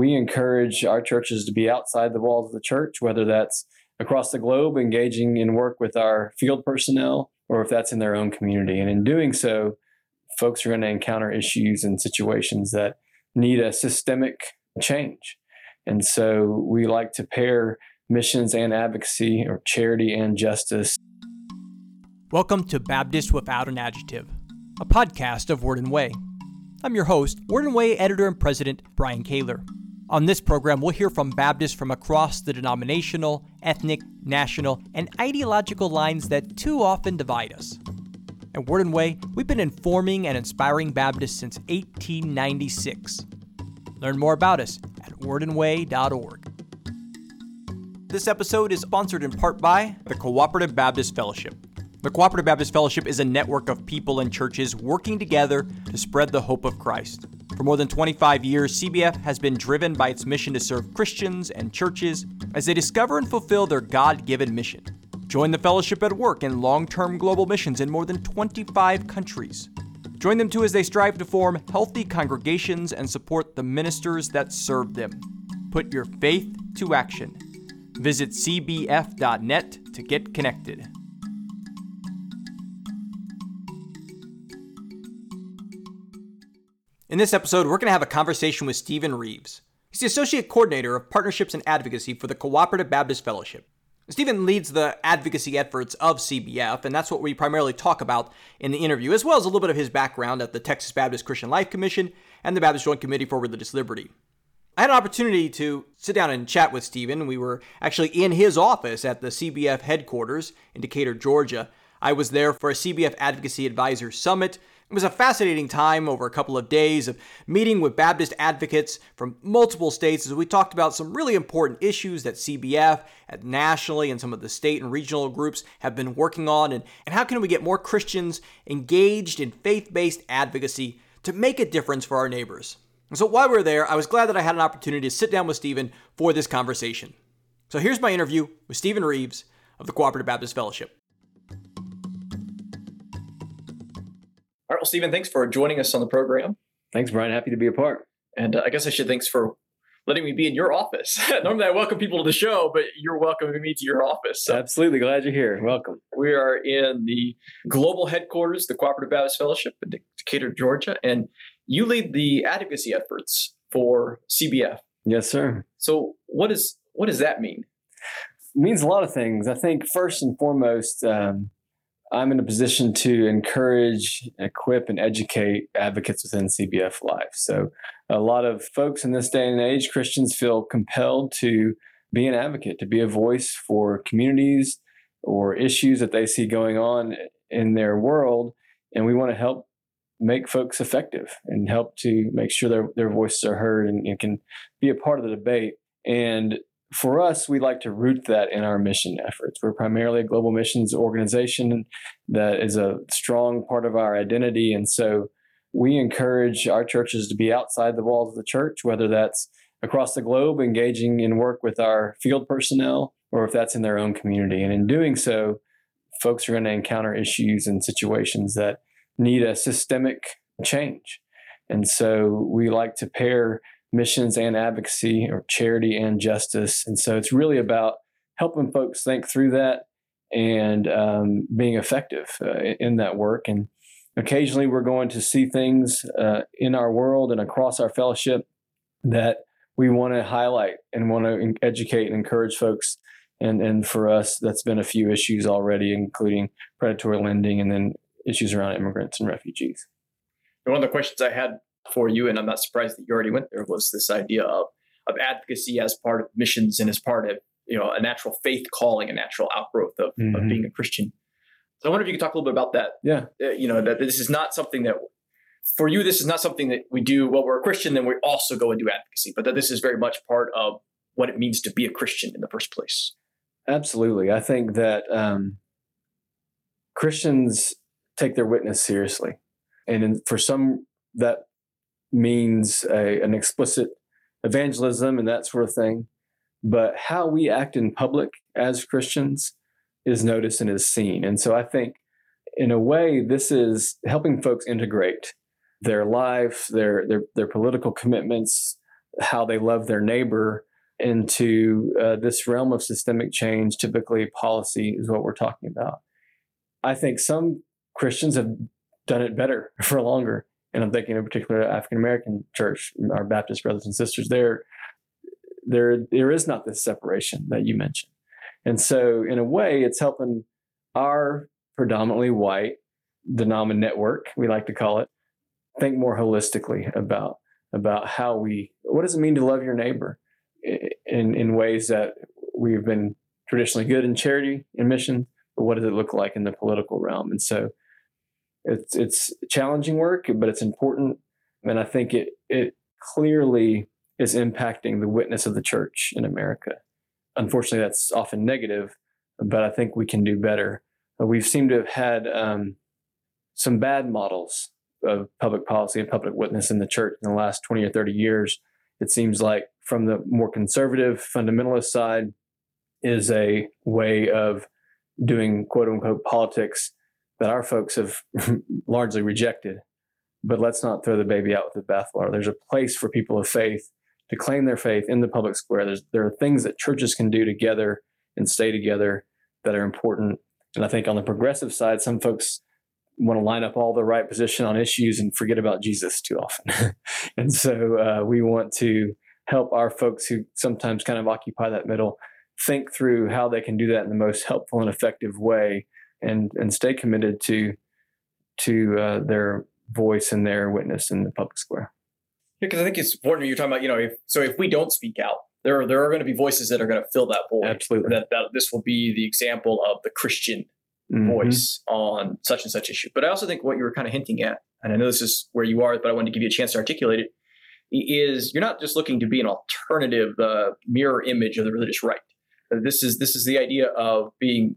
we encourage our churches to be outside the walls of the church, whether that's across the globe, engaging in work with our field personnel, or if that's in their own community. And in doing so, folks are going to encounter issues and situations that need a systemic change. And so we like to pair missions and advocacy or charity and justice. Welcome to Baptist Without an Adjective, a podcast of Word and Way. I'm your host, Word and Way editor and president Brian Kaylor. On this program, we'll hear from Baptists from across the denominational, ethnic, national, and ideological lines that too often divide us. At Word and Way, we've been informing and inspiring Baptists since 1896. Learn more about us at wordandway.org. This episode is sponsored in part by the Cooperative Baptist Fellowship. The Cooperative Baptist Fellowship is a network of people and churches working together to spread the hope of Christ. For more than 25 years, CBF has been driven by its mission to serve Christians and churches as they discover and fulfill their God given mission. Join the fellowship at work in long term global missions in more than 25 countries. Join them too as they strive to form healthy congregations and support the ministers that serve them. Put your faith to action. Visit cbf.net to get connected. In this episode, we're going to have a conversation with Stephen Reeves. He's the Associate Coordinator of Partnerships and Advocacy for the Cooperative Baptist Fellowship. Stephen leads the advocacy efforts of CBF, and that's what we primarily talk about in the interview, as well as a little bit of his background at the Texas Baptist Christian Life Commission and the Baptist Joint Committee for Religious Liberty. I had an opportunity to sit down and chat with Stephen. We were actually in his office at the CBF headquarters in Decatur, Georgia. I was there for a CBF Advocacy Advisor Summit it was a fascinating time over a couple of days of meeting with Baptist advocates from multiple states as we talked about some really important issues that CBF at nationally and some of the state and regional groups have been working on and, and how can we get more Christians engaged in faith-based advocacy to make a difference for our neighbors. And so while we were there, I was glad that I had an opportunity to sit down with Stephen for this conversation. So here's my interview with Stephen Reeves of the Cooperative Baptist Fellowship. Right, well, Stephen, thanks for joining us on the program. Thanks, Brian. Happy to be a part. And uh, I guess I should thanks for letting me be in your office. Normally, I welcome people to the show, but you're welcoming me to your office. So Absolutely, glad you're here. Welcome. We are in the global headquarters, the Cooperative Baptist Fellowship in Decatur, Georgia, and you lead the advocacy efforts for CBF. Yes, sir. So, what is what does that mean? It means a lot of things. I think first and foremost. Um, I'm in a position to encourage, equip, and educate advocates within CBF Life. So, a lot of folks in this day and age, Christians, feel compelled to be an advocate, to be a voice for communities or issues that they see going on in their world. And we want to help make folks effective and help to make sure their, their voices are heard and, and can be a part of the debate. And for us, we like to root that in our mission efforts. We're primarily a global missions organization that is a strong part of our identity. And so we encourage our churches to be outside the walls of the church, whether that's across the globe, engaging in work with our field personnel, or if that's in their own community. And in doing so, folks are going to encounter issues and situations that need a systemic change. And so we like to pair missions and advocacy or charity and justice. And so it's really about helping folks think through that and um, being effective uh, in that work. And occasionally we're going to see things uh, in our world and across our fellowship that we want to highlight and want to educate and encourage folks. And, and for us, that's been a few issues already, including predatory lending and then issues around immigrants and refugees. One of the questions I had for you, and I'm not surprised that you already went there, was this idea of of advocacy as part of missions and as part of you know a natural faith calling, a natural outgrowth of, mm-hmm. of being a Christian. So I wonder if you could talk a little bit about that. Yeah, uh, you know that this is not something that for you this is not something that we do. Well, we're a Christian, then we also go and do advocacy, but that this is very much part of what it means to be a Christian in the first place. Absolutely, I think that um, Christians take their witness seriously, and in, for some that means a, an explicit evangelism and that sort of thing. But how we act in public as Christians is noticed and is seen. And so I think, in a way, this is helping folks integrate their life, their their, their political commitments, how they love their neighbor into uh, this realm of systemic change, typically policy is what we're talking about. I think some Christians have done it better for longer. And I'm thinking in particular African American church, our Baptist brothers and sisters, there, there, there is not this separation that you mentioned. And so in a way, it's helping our predominantly white denomin network, we like to call it, think more holistically about about how we what does it mean to love your neighbor in in ways that we've been traditionally good in charity and mission, but what does it look like in the political realm? And so it's it's challenging work, but it's important, and I think it it clearly is impacting the witness of the church in America. Unfortunately, that's often negative, but I think we can do better. We've seemed to have had um, some bad models of public policy and public witness in the church in the last 20 or 30 years. It seems like from the more conservative fundamentalist side is a way of doing quote unquote politics that our folks have largely rejected. But let's not throw the baby out with the bathwater. There's a place for people of faith to claim their faith in the public square. There's, there are things that churches can do together and stay together that are important. And I think on the progressive side, some folks want to line up all the right position on issues and forget about Jesus too often. and so uh, we want to help our folks who sometimes kind of occupy that middle think through how they can do that in the most helpful and effective way and and stay committed to to uh, their voice and their witness in the public square. Yeah, because I think it's important. You're talking about, you know, if so, if we don't speak out, there are, there are going to be voices that are going to fill that void. Absolutely. That, that this will be the example of the Christian mm-hmm. voice on such and such issue. But I also think what you were kind of hinting at, and I know this is where you are, but I wanted to give you a chance to articulate it, is you're not just looking to be an alternative uh, mirror image of the religious right. This is this is the idea of being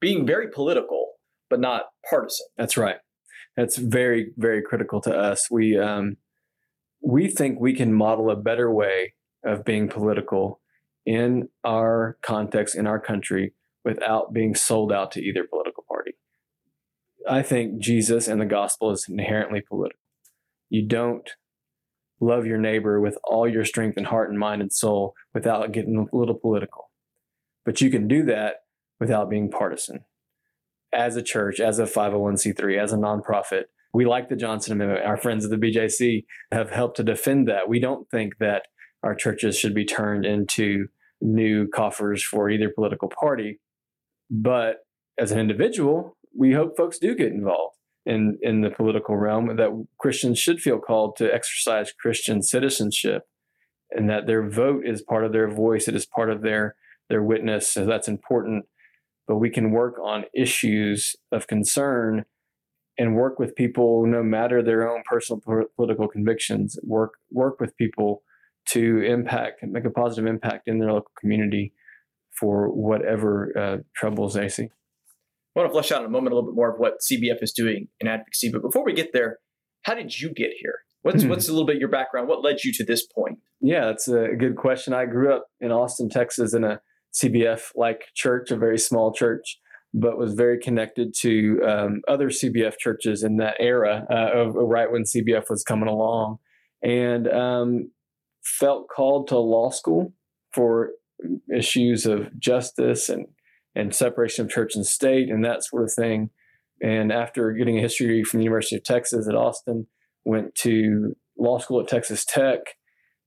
being very political but not partisan. That's right. That's very very critical to us. We um, we think we can model a better way of being political in our context in our country without being sold out to either political party. I think Jesus and the gospel is inherently political. You don't love your neighbor with all your strength and heart and mind and soul without getting a little political. But you can do that without being partisan. As a church, as a 501c3, as a nonprofit, we like the Johnson Amendment. Our friends at the BJC have helped to defend that. We don't think that our churches should be turned into new coffers for either political party. But as an individual, we hope folks do get involved in, in the political realm, that Christians should feel called to exercise Christian citizenship and that their vote is part of their voice, it is part of their, their witness. So that's important. But we can work on issues of concern and work with people no matter their own personal political convictions, work work with people to impact, make a positive impact in their local community for whatever uh, troubles they see. I want to flesh out in a moment a little bit more of what CBF is doing in advocacy. But before we get there, how did you get here? What's hmm. what's a little bit your background? What led you to this point? Yeah, that's a good question. I grew up in Austin, Texas, in a CBF like church, a very small church, but was very connected to um, other CBF churches in that era uh, of right when CBF was coming along, and um, felt called to law school for issues of justice and and separation of church and state and that sort of thing. And after getting a history degree from the University of Texas at Austin, went to law school at Texas Tech.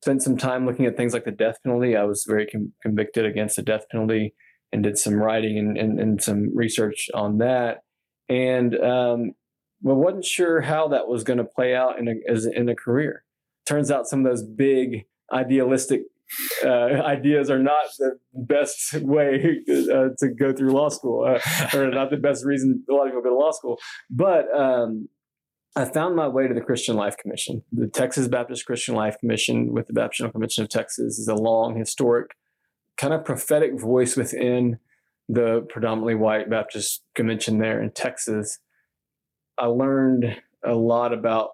Spent some time looking at things like the death penalty. I was very com- convicted against the death penalty and did some writing and, and, and some research on that. And um, wasn't sure how that was going to play out in a, as in a career. Turns out some of those big idealistic uh, ideas are not the best way uh, to go through law school, uh, or not the best reason a lot of people go to law school. But um, I found my way to the Christian Life Commission. The Texas Baptist Christian Life Commission with the Baptist Convention of Texas is a long, historic, kind of prophetic voice within the predominantly white Baptist convention there in Texas. I learned a lot about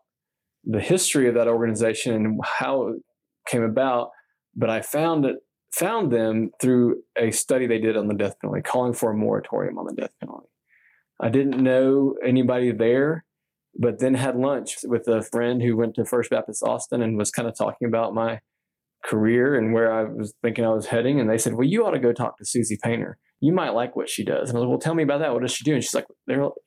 the history of that organization and how it came about but I found it found them through a study they did on the death penalty, calling for a moratorium on the death penalty. I didn't know anybody there, but then had lunch with a friend who went to First Baptist Austin and was kind of talking about my career and where I was thinking I was heading. And they said, Well, you ought to go talk to Suzii Paynter. You might like what she does. And I was like, Well, tell me about that. What does she do? And she's like,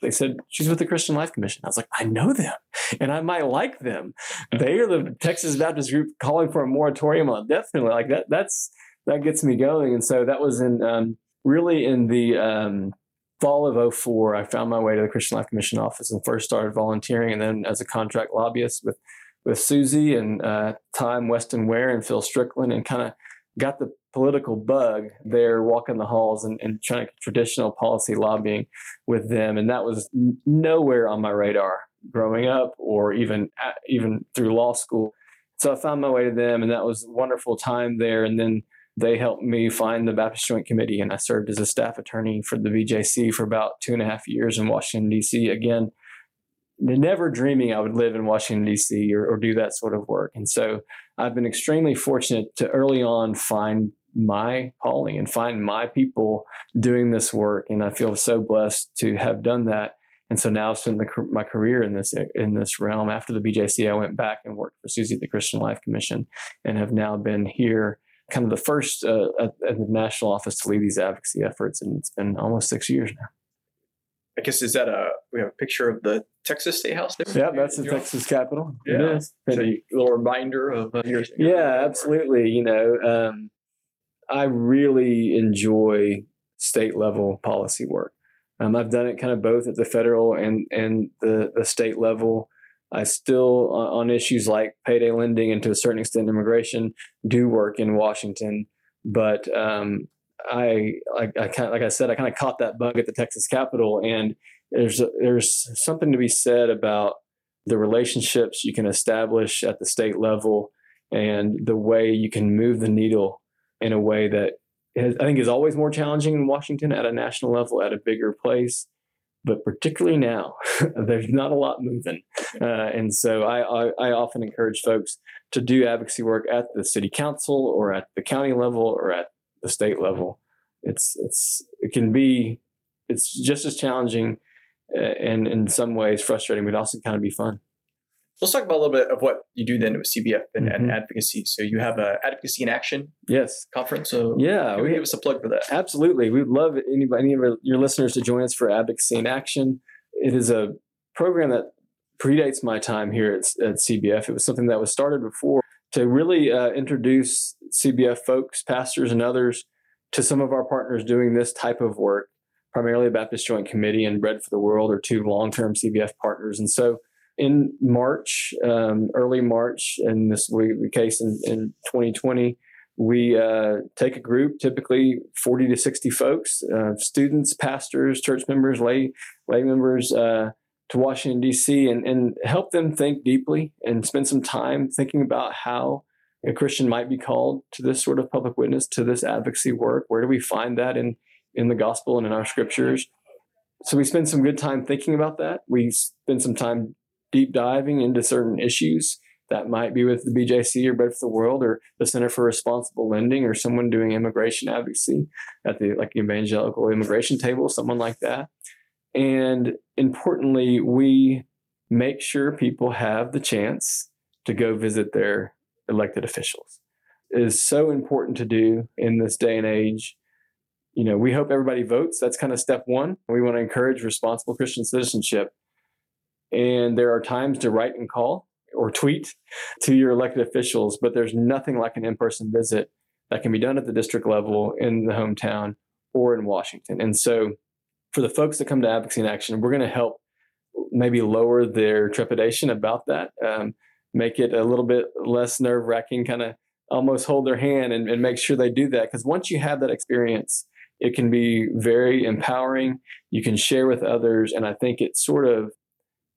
They said, She's with the Christian Life Commission. I was like, I know them and I might like them. They are the Texas Baptist group calling for a moratorium on definitely like that. That's that gets me going. And so that was in um, really in the um, fall of 04, I found my way to the Christian Life Commission office and first started volunteering and then as a contract lobbyist with with Suzii and uh, time Weston Ware and Phil Strickland and kind of got the political bug there walking the halls and, and trying traditional policy lobbying with them. And that was nowhere on my radar growing up or even even through law school. So i found my way to them and that was a wonderful time there. And then they helped me find the Baptist Joint Committee, and I served as a staff attorney for the BJC for about two and a half years in Washington, D.C. Again, never dreaming I would live in Washington, D.C. Or, or do that sort of work. And so I've been extremely fortunate to early on find my calling and find my people doing this work. And I feel so blessed to have done that. And so now spend the, my career in this in this realm. After the BJC, I went back and worked for Suzii at the Christian Life Commission, and have now been here kind of the first uh, at, at, the national office to lead these advocacy efforts, and it's been almost six years now. I guess is that a we have a picture of the Texas State House? There? Yeah, that's the Texas Capitol. Yeah. It is. So a little reminder of uh, your. Yeah, absolutely. You know, um, I really enjoy state level policy work. Um, I've done it kind of both at the federal and and the the state level. I still, on issues like payday lending and to a certain extent immigration, do work in Washington. But um, I, I, I kind of, like I said, I kind of caught that bug at the Texas Capitol, and there's a, there's something to be said about the relationships you can establish at the state level and the way you can move the needle in a way that is, I think is always more challenging in Washington at a national level at a bigger place but particularly now, there's not a lot moving. Uh, and so I, I, I, often encourage folks to do advocacy work at the city council or at the county level or at the state level. It's, it's, it can be, it's just as challenging uh, and in some ways frustrating, but also kind of be fun. Let's talk about a little bit of what you do then with CBF and, mm-hmm. and advocacy. So you have a advocacy in action, yes, conference. So yeah, we give us a plug for that. Absolutely, we'd love anybody, any of your listeners to join us for advocacy in action. It is a program that predates my time here at, at CBF. It was something that was started before to really uh, introduce CBF folks, pastors, and others to some of our partners doing this type of work. Primarily, Baptist Joint Committee and Bread for the World are two long-term CBF partners, and so in March, um, early March, in this case in, in 2020, we uh, take a group, typically 40 to 60 folks, uh, students, pastors, church members, lay lay members, uh, to Washington D.C. And, and help them think deeply and spend some time thinking about how a Christian might be called to this sort of public witness, to this advocacy work. Where do we find that in in the gospel and in our scriptures? So we spend some good time thinking about that. We spend some time deep diving into certain issues that might be with the BJC or Bread for the World or the Center for Responsible Lending or someone doing immigration advocacy at the like evangelical immigration table, someone like that. And importantly, we make sure people have the chance to go visit their elected officials. It is so important to do in this day and age. You know, we hope everybody votes. That's kind of step one. We want to encourage responsible Christian citizenship. And there are times to write and call or tweet to your elected officials, but there's nothing like an in person visit that can be done at the district level in the hometown or in Washington. And so, for the folks that come to Advocacy in Action, we're going to help maybe lower their trepidation about that, um, make it a little bit less nerve wracking, kind of almost hold their hand and, and make sure they do that. Because once you have that experience, it can be very empowering. You can share with others. And I think it sort of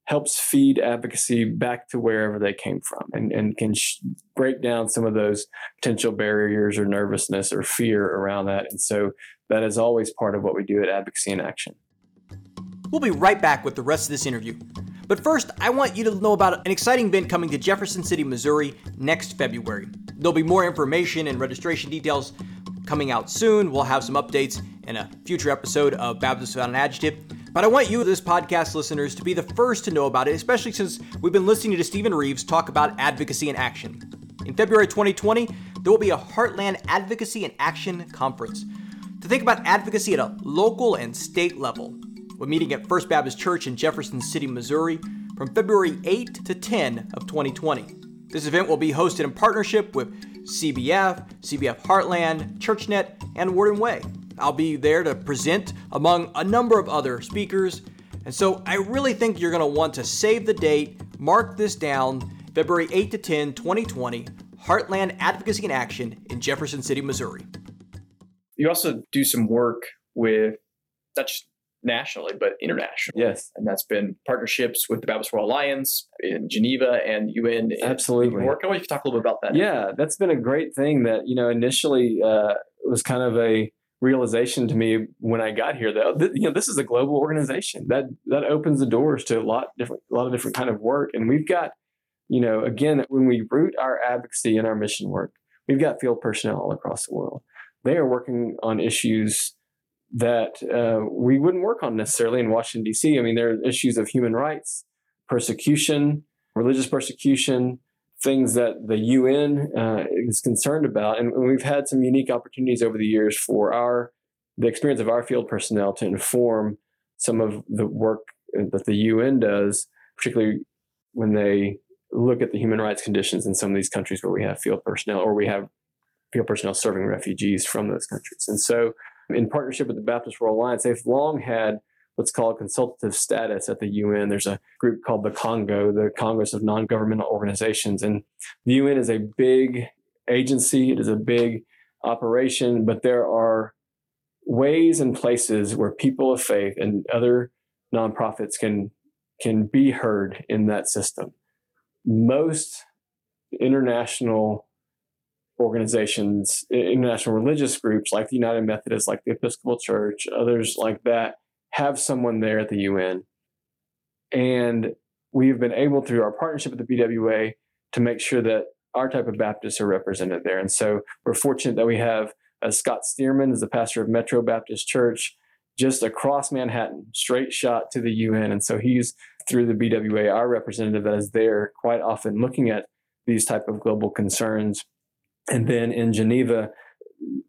helps feed advocacy back to wherever they came from and, and can sh- break down some of those potential barriers or nervousness or fear around that. And so that is always part of what we do at Advocacy in Action. We'll be right back with the rest of this interview. But first, I want you to know about an exciting event coming to Jefferson City, Missouri next February. There'll be more information and registration details coming out soon. We'll have some updates in a future episode of Baptist Without an Adjective. But I want you, this podcast listeners, to be the first to know about it, especially since we've been listening to Stephen Reeves talk about advocacy in action. In February 2020, there will be a Heartland Advocacy and Action Conference to think about advocacy at a local and state level. We're meeting at First Baptist Church in Jefferson City, Missouri from February 8 to 10 of 2020. This event will be hosted in partnership with CBF, CBF Heartland, ChurchNet, and Word and Way. I'll be there to present among a number of other speakers, and so I really think you're going to want to save the date, mark this down, February 8 to 10, 2020, Heartland Advocacy and Action in Jefferson City, Missouri. You also do some work with not just nationally, but internationally. Yes. And that's been partnerships with the Baptist World Alliance in Geneva and UN. Absolutely. New York. I want you to talk a little bit about that. Yeah, that's been a great thing that, you know, initially uh, was kind of a realization to me when I got here that th- you know this is a global organization that that opens the doors to a lot different a lot of different kind of work and we've got you know again when we root our advocacy and our mission work we've got field personnel all across the world they are working on issues that uh, we wouldn't work on necessarily in Washington D.C. I mean there are issues of human rights persecution religious persecution things that the UN uh, is concerned about, and we've had some unique opportunities over the years for our the experience of our field personnel to inform some of the work that the UN does, particularly when they look at the human rights conditions in some of these countries where we have field personnel or we have field personnel serving refugees from those countries. And so, in partnership with the Baptist World Alliance, they've long had what's called consultative status at the UN. There's a group called the CoNGO, the Congress of Non-Governmental Organizations, and the UN is a big agency. It is a big operation, but there are ways and places where people of faith and other nonprofits can can be heard in that system. Most international organizations, international religious groups like the United Methodists, like the Episcopal Church, others like that, have someone there at the UN. And we've been able, through our partnership with the BWA, to make sure that our type of Baptists are represented there. And so we're fortunate that we have uh, Scott Stearman as the pastor of Metro Baptist Church just across Manhattan, straight shot to the UN. And so he's through the BWA, our representative that is there quite often looking at these type of global concerns. And then in Geneva,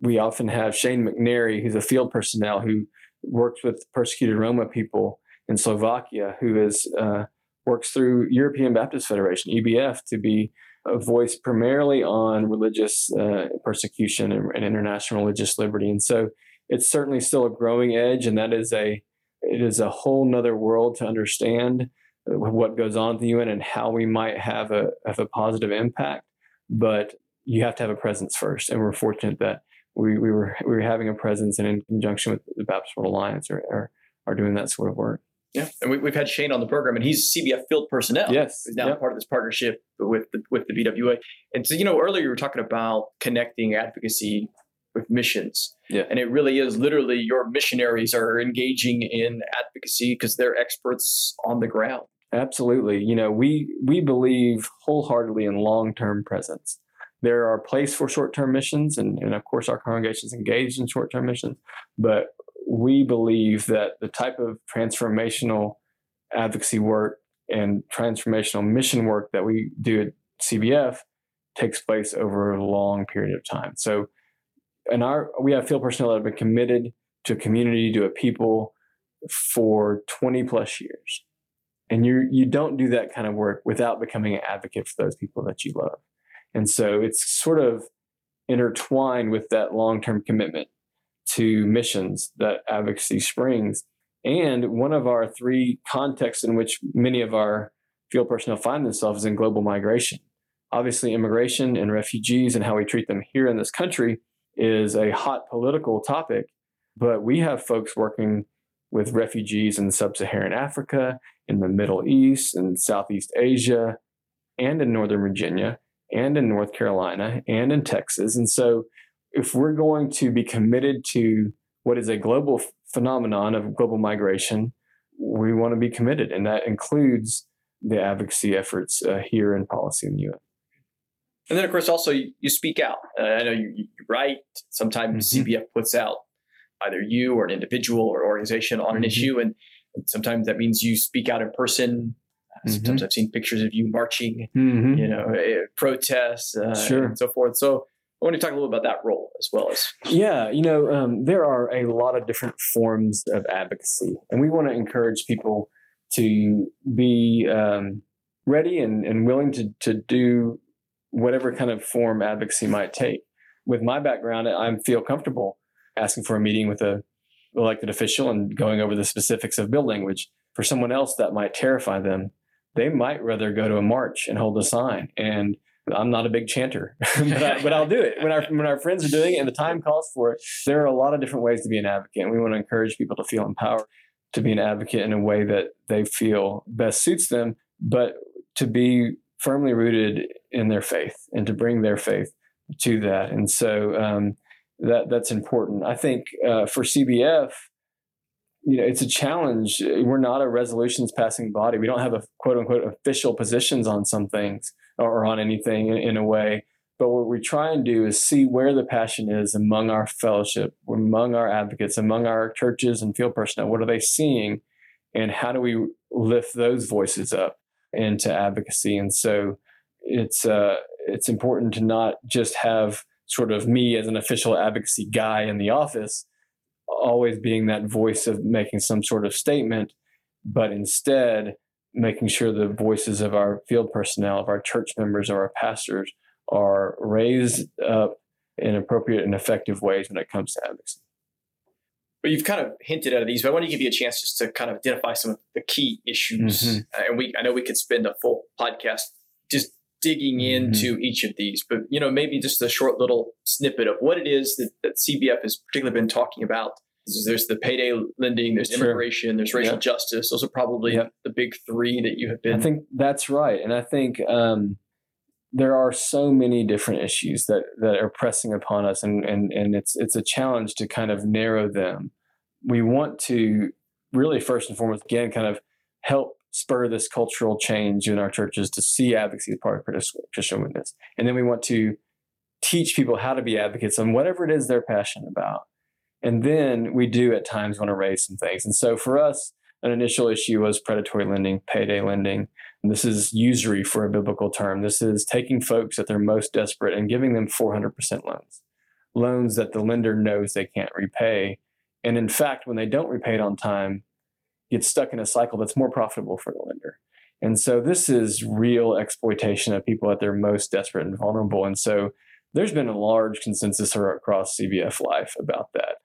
we often have Shane McNary, who's a field personnel who works with persecuted Roma people in Slovakia, who is uh, works through European Baptist Federation (EBF) to be a voice primarily on religious uh, persecution and, and, international religious liberty. And so, it's certainly still a growing edge, and that is a it is a whole nother world to understand what goes on at the UN and how we might have a have a positive impact. But you have to have a presence first, and we're fortunate that we, we were we were having a presence and in conjunction with the Baptist World Alliance are, are, are doing that sort of work. Yeah, and we, have had Shane on the program, and he's CBF field personnel. Yes, he's now yep. part of this partnership with the, with the BWA. And so, you know, earlier you were talking about connecting advocacy with missions. Yeah, and it really is literally your missionaries are engaging in advocacy because they're experts on the ground. Absolutely. You know, we we believe wholeheartedly in long term presence. There are places for short term missions, and, and of course, our congregation is engaged in short term missions. But we believe that the type of transformational advocacy work and transformational mission work that we do at CBF takes place over a long period of time. So, and our we have field personnel that have been committed to a community, to a people for 20 plus years. And you you don't do that kind of work without becoming an advocate for those people that you love. And so it's sort of intertwined with that long term commitment to missions that advocacy springs. And one of our three contexts in which many of our field personnel find themselves is in global migration. Obviously, immigration and refugees and how we treat them here in this country is a hot political topic, but we have folks working with refugees in sub Saharan Africa, in the Middle East, in Southeast Asia, and in Northern Virginia and in North Carolina and in Texas. And so, if we're going to be committed to what is a global phenomenon of global migration, we want to be committed. And that includes the advocacy efforts uh, here in policy in the UN. And then, of course, also you, you speak out. Uh, I know you, you, write. Sometimes mm-hmm. CBF puts out either you or an individual or organization on an mm-hmm. issue, and, and, sometimes that means you speak out in person. Mm-hmm. Sometimes I've seen pictures of you marching, mm-hmm. you know, eh, protests, uh, sure. and so forth. So I want to talk a little about that role as well as. Yeah, you know, um, there are a lot of different forms of advocacy, and we want to encourage people to be um, ready and, and willing to, to do whatever kind of form advocacy might take. With my background, I feel comfortable asking for a meeting with a elected official and going over the specifics of bill language. For someone else, that might terrify them. They might rather go to a march and hold a sign. And I'm not a big chanter, but, I, will do it when our when our friends are doing it and the time calls for it. There are a lot of different ways to be an advocate, and we want to encourage people to feel empowered to be an advocate in a way that they feel best suits them, but to be firmly rooted in their faith and to bring their faith to that. And so um, that that's important. I think uh, for CBF, you know, it's a challenge. We're not a resolutions passing body. We don't have a quote unquote official positions on some things or on anything in, in a way. But what we try and do is see where the passion is among our fellowship, among our advocates, among our churches and field personnel. What are they seeing? And how do we lift those voices up into advocacy? And so it's uh, it's important to not just have sort of me as an official advocacy guy in the office, always being that voice of making some sort of statement, but instead making sure the voices of our field personnel, of our church members, of our pastors are raised up in appropriate and effective ways when it comes to advocacy. But you've kind of hinted at these, but I want to give you a chance just to kind of identify some of the key issues. Mm-hmm. Uh, and we, I know we could spend a full podcast just digging mm-hmm. into each of these, but you know, maybe just a short little snippet of what it is that, that CBF has particularly been talking about. There's the payday lending, there's sure. immigration, there's racial yep. justice. Those are probably yep. the big three that you have been. I think that's right, and I think um, there are so many different issues that that are pressing upon us and and and it's it's a challenge to kind of narrow them we want to really first and foremost again kind of help spur this cultural change in our churches to see advocacy as part of christian witness and then we want to teach people how to be advocates on whatever it is they're passionate about and then we do at times want to raise some things and so for us an initial issue was predatory lending payday lending and this is usury for a biblical term. This is taking folks at their most desperate and giving them 400% loans, loans that the lender knows they can't repay. And in fact, when they don't repay it on time, get stuck in a cycle that's more profitable for the lender. And so this is real exploitation of people at their most desperate and vulnerable. And so there's been a large consensus across CBF life about that.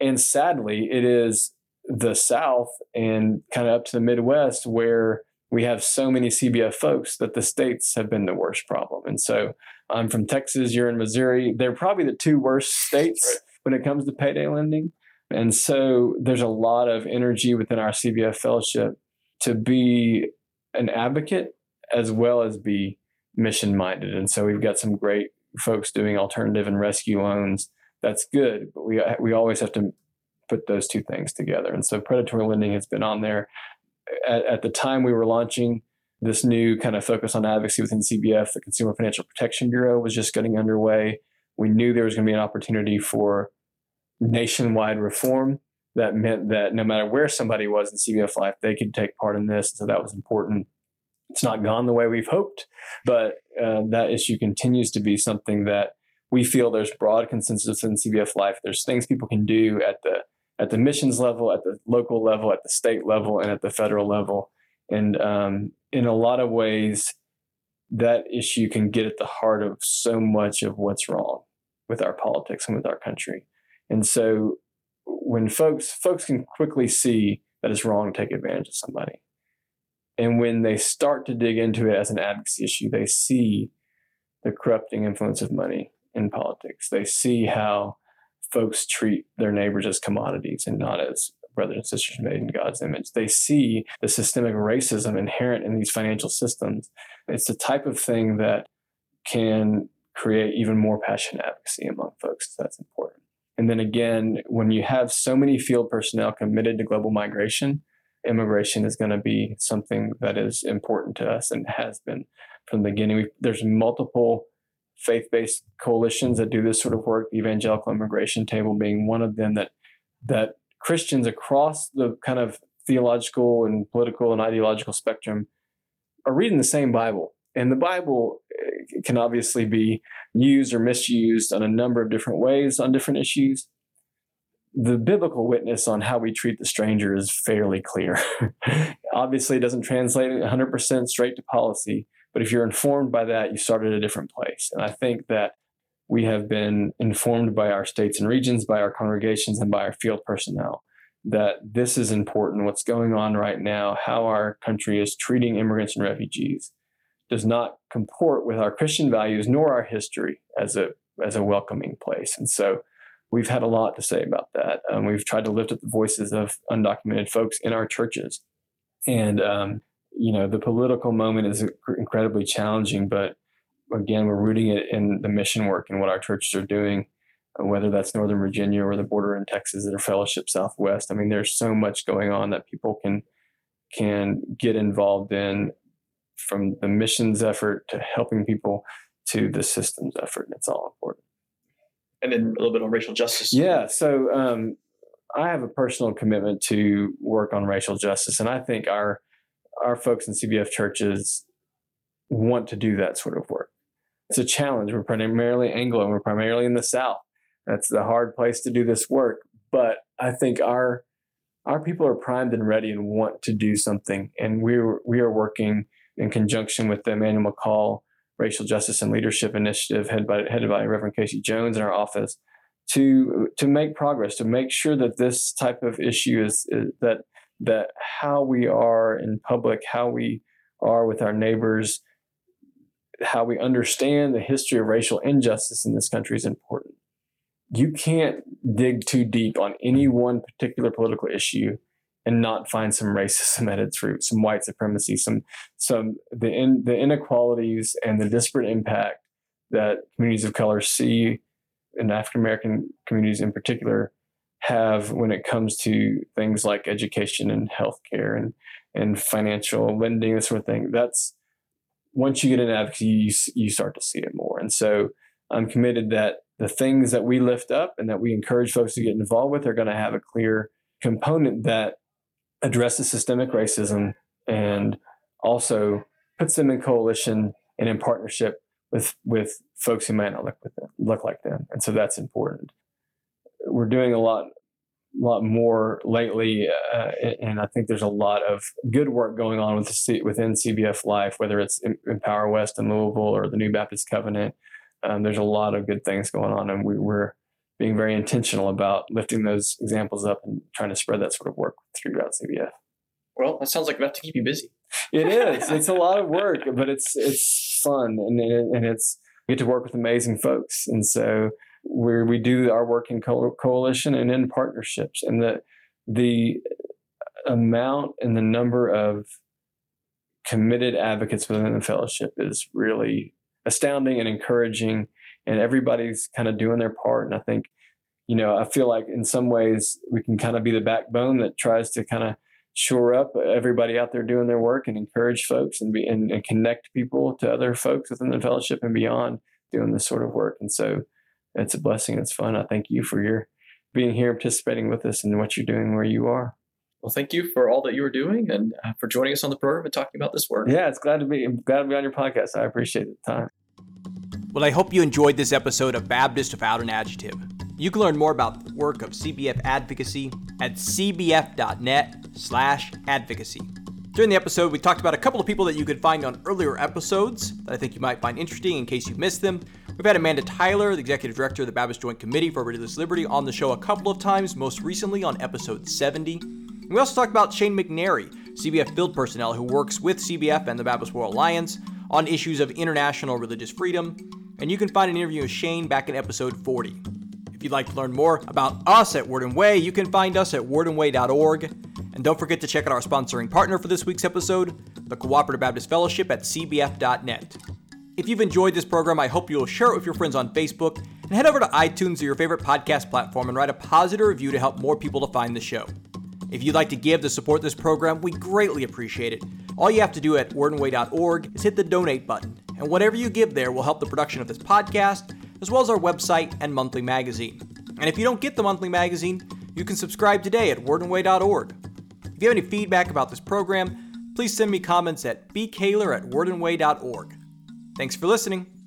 And sadly, it is the South and kind of up to the Midwest where we have so many CBF folks that the states have been the worst problem. And so I'm from Texas, you're in Missouri. They're probably the two worst states when it comes to payday lending. And so there's a lot of energy within our CBF fellowship to be an advocate as well as be mission minded. And so we've got some great folks doing alternative and rescue loans. That's good, but we we always have to put those two things together. And so predatory lending has been on there at, at, the time we were launching this new kind of focus on advocacy within CBF, the Consumer Financial Protection Bureau was just getting underway. We knew there was going to be an opportunity for nationwide reform. That meant that no matter where somebody was in CBF life, they could take part in this. So that was important. It's not gone the way we've hoped, but uh, that issue continues to be something that we feel there's broad consensus in CBF life. There's things people can do at the at the missions level, at the local level, at the state level, and at the federal level. And um, in a lot of ways, that issue can get at the heart of so much of what's wrong with our politics and with our country. And so when folks folks can quickly see that it's wrong to take advantage of somebody. And when they start to dig into it as an advocacy issue, they see the corrupting influence of money in politics. They see how folks treat their neighbors as commodities and not as brothers and sisters made in God's image. They see the systemic racism inherent in these financial systems. It's the type of thing that can create even more passionate advocacy among folks. That's important. And then again, when you have so many field personnel committed to global migration, immigration is going to be something that is important to us and has been from the beginning. We've, there's multiple faith-based coalitions that do this sort of work, the Evangelical Immigration Table being one of them that that Christians across the kind of theological and political and ideological spectrum are reading the same Bible And the Bible eh, can obviously be used or misused on a number of different ways on different issues. The biblical witness on how we treat the stranger is fairly clear. obviously, it doesn't translate 100% straight to policy, but if you're informed by that, you start at a different place. And I think that we have been informed by our states and regions, by our congregations, and by our field personnel that this is important. What's going on right now, how our country is treating immigrants and refugees, does not comport with our Christian values nor our history as a as a welcoming place. And so we've had a lot to say about that. Um, we've tried to lift up the voices of undocumented folks in our churches. And, um, you know, the political moment is incredibly challenging, but again, we're rooting it in the mission work and what our churches are doing whether that's Northern Virginia or the border in Texas or Fellowship Southwest. I mean, there's so much going on that people can can get involved in from the missions effort to helping people to the systems effort. And it's all important. And then a little bit on racial justice. Yeah. So um, I have a personal commitment to work on racial justice, and I think our our folks in CBF churches want to do that sort of work. It's a challenge. We're primarily Anglo, and we're primarily in the South that's the hard place to do this work. But I think our our people are primed and ready and want to do something. And we we are working in conjunction with the Emanuel McCall Racial Justice and Leadership Initiative, headed by headed by Reverend Casey Jones in our office, to to make progress, to make sure that this type of issue is, is that that how we are in public, how we are with our neighbors, how we understand the history of racial injustice in this country is important. You can't dig too deep on any one particular political issue and not find some racism at its root, some white supremacy, some some the in, the inequalities and the disparate impact that communities of color see, and African American communities in particular, have when it comes to things like education and healthcare and and financial lending, this sort of thing. That's once you get in advocacy, you, you start to see it more. And so I'm committed that the things that we lift up and that we encourage folks to get involved with are going to have a clear component that addresses systemic racism and also puts them in coalition and in partnership with with folks who might not look with them, look like them, and so that's important. We're doing a lot lot more lately, uh, and I think there's a lot of good work going on with the, within CBF Life, whether it's Empower West in Louisville or the New Baptist Covenant um, there's a lot of good things going on, and we, we're being very intentional about lifting those examples up and trying to spread that sort of work throughout CBF. Well, that sounds like enough to keep you busy. It is. it's a lot of work, but it's it's fun and and it's we get to work with amazing folks, and so we we do our work in co- coalition and in partnerships, and the the amount and the number of committed advocates within the fellowship is really astounding and encouraging and everybody's kind of doing their part and i think you know i feel like in some ways we can kind of be the backbone that tries to kind of shore up everybody out there doing their work and encourage folks and be and, and connect people to other folks within the fellowship and beyond doing this sort of work and so it's a blessing it's fun i thank you for your being here participating with us and what you're doing where you are well, thank you for all that you are doing and uh, for joining us on the program and talking about this work. Yeah, it's glad to be I'm glad to be on your podcast. I appreciate the time. Well, I hope you enjoyed this episode of Baptist Without an Adjective. You can learn more about the work of CBF advocacy at cbf.net/advocacy. During the episode, we talked about a couple of people that you could find on earlier episodes that I think you might find interesting in case you missed them. We've had Amanda Tyler, the executive director of the Baptist Joint Committee for Religious Liberty, on the show a couple of times, most recently on episode 70. We also talked about Shane McNary, CBF field personnel who works with CBF and the Baptist World Alliance on issues of international religious freedom. And you can find an interview with Shane back in episode 40. If you'd like to learn more about us at Word and Way, you can find us at wordandway.org. And don't forget to check out our sponsoring partner for this week's episode, the Cooperative Baptist Fellowship at cbf.net. If you've enjoyed this program, I hope you'll share it with your friends on Facebook and head over to iTunes or your favorite podcast platform and write a positive review to help more people to find the show. If you'd like to give to support this program, we greatly appreciate it. All you have to do at wordandway.org is hit the donate button, and whatever you give there will help the production of this podcast, as well as our website and monthly magazine. And if you don't get the monthly magazine, you can subscribe today at wordandway.org. If you have any feedback about this program, please send me comments at bkaylor at wordandway.org. Thanks for listening.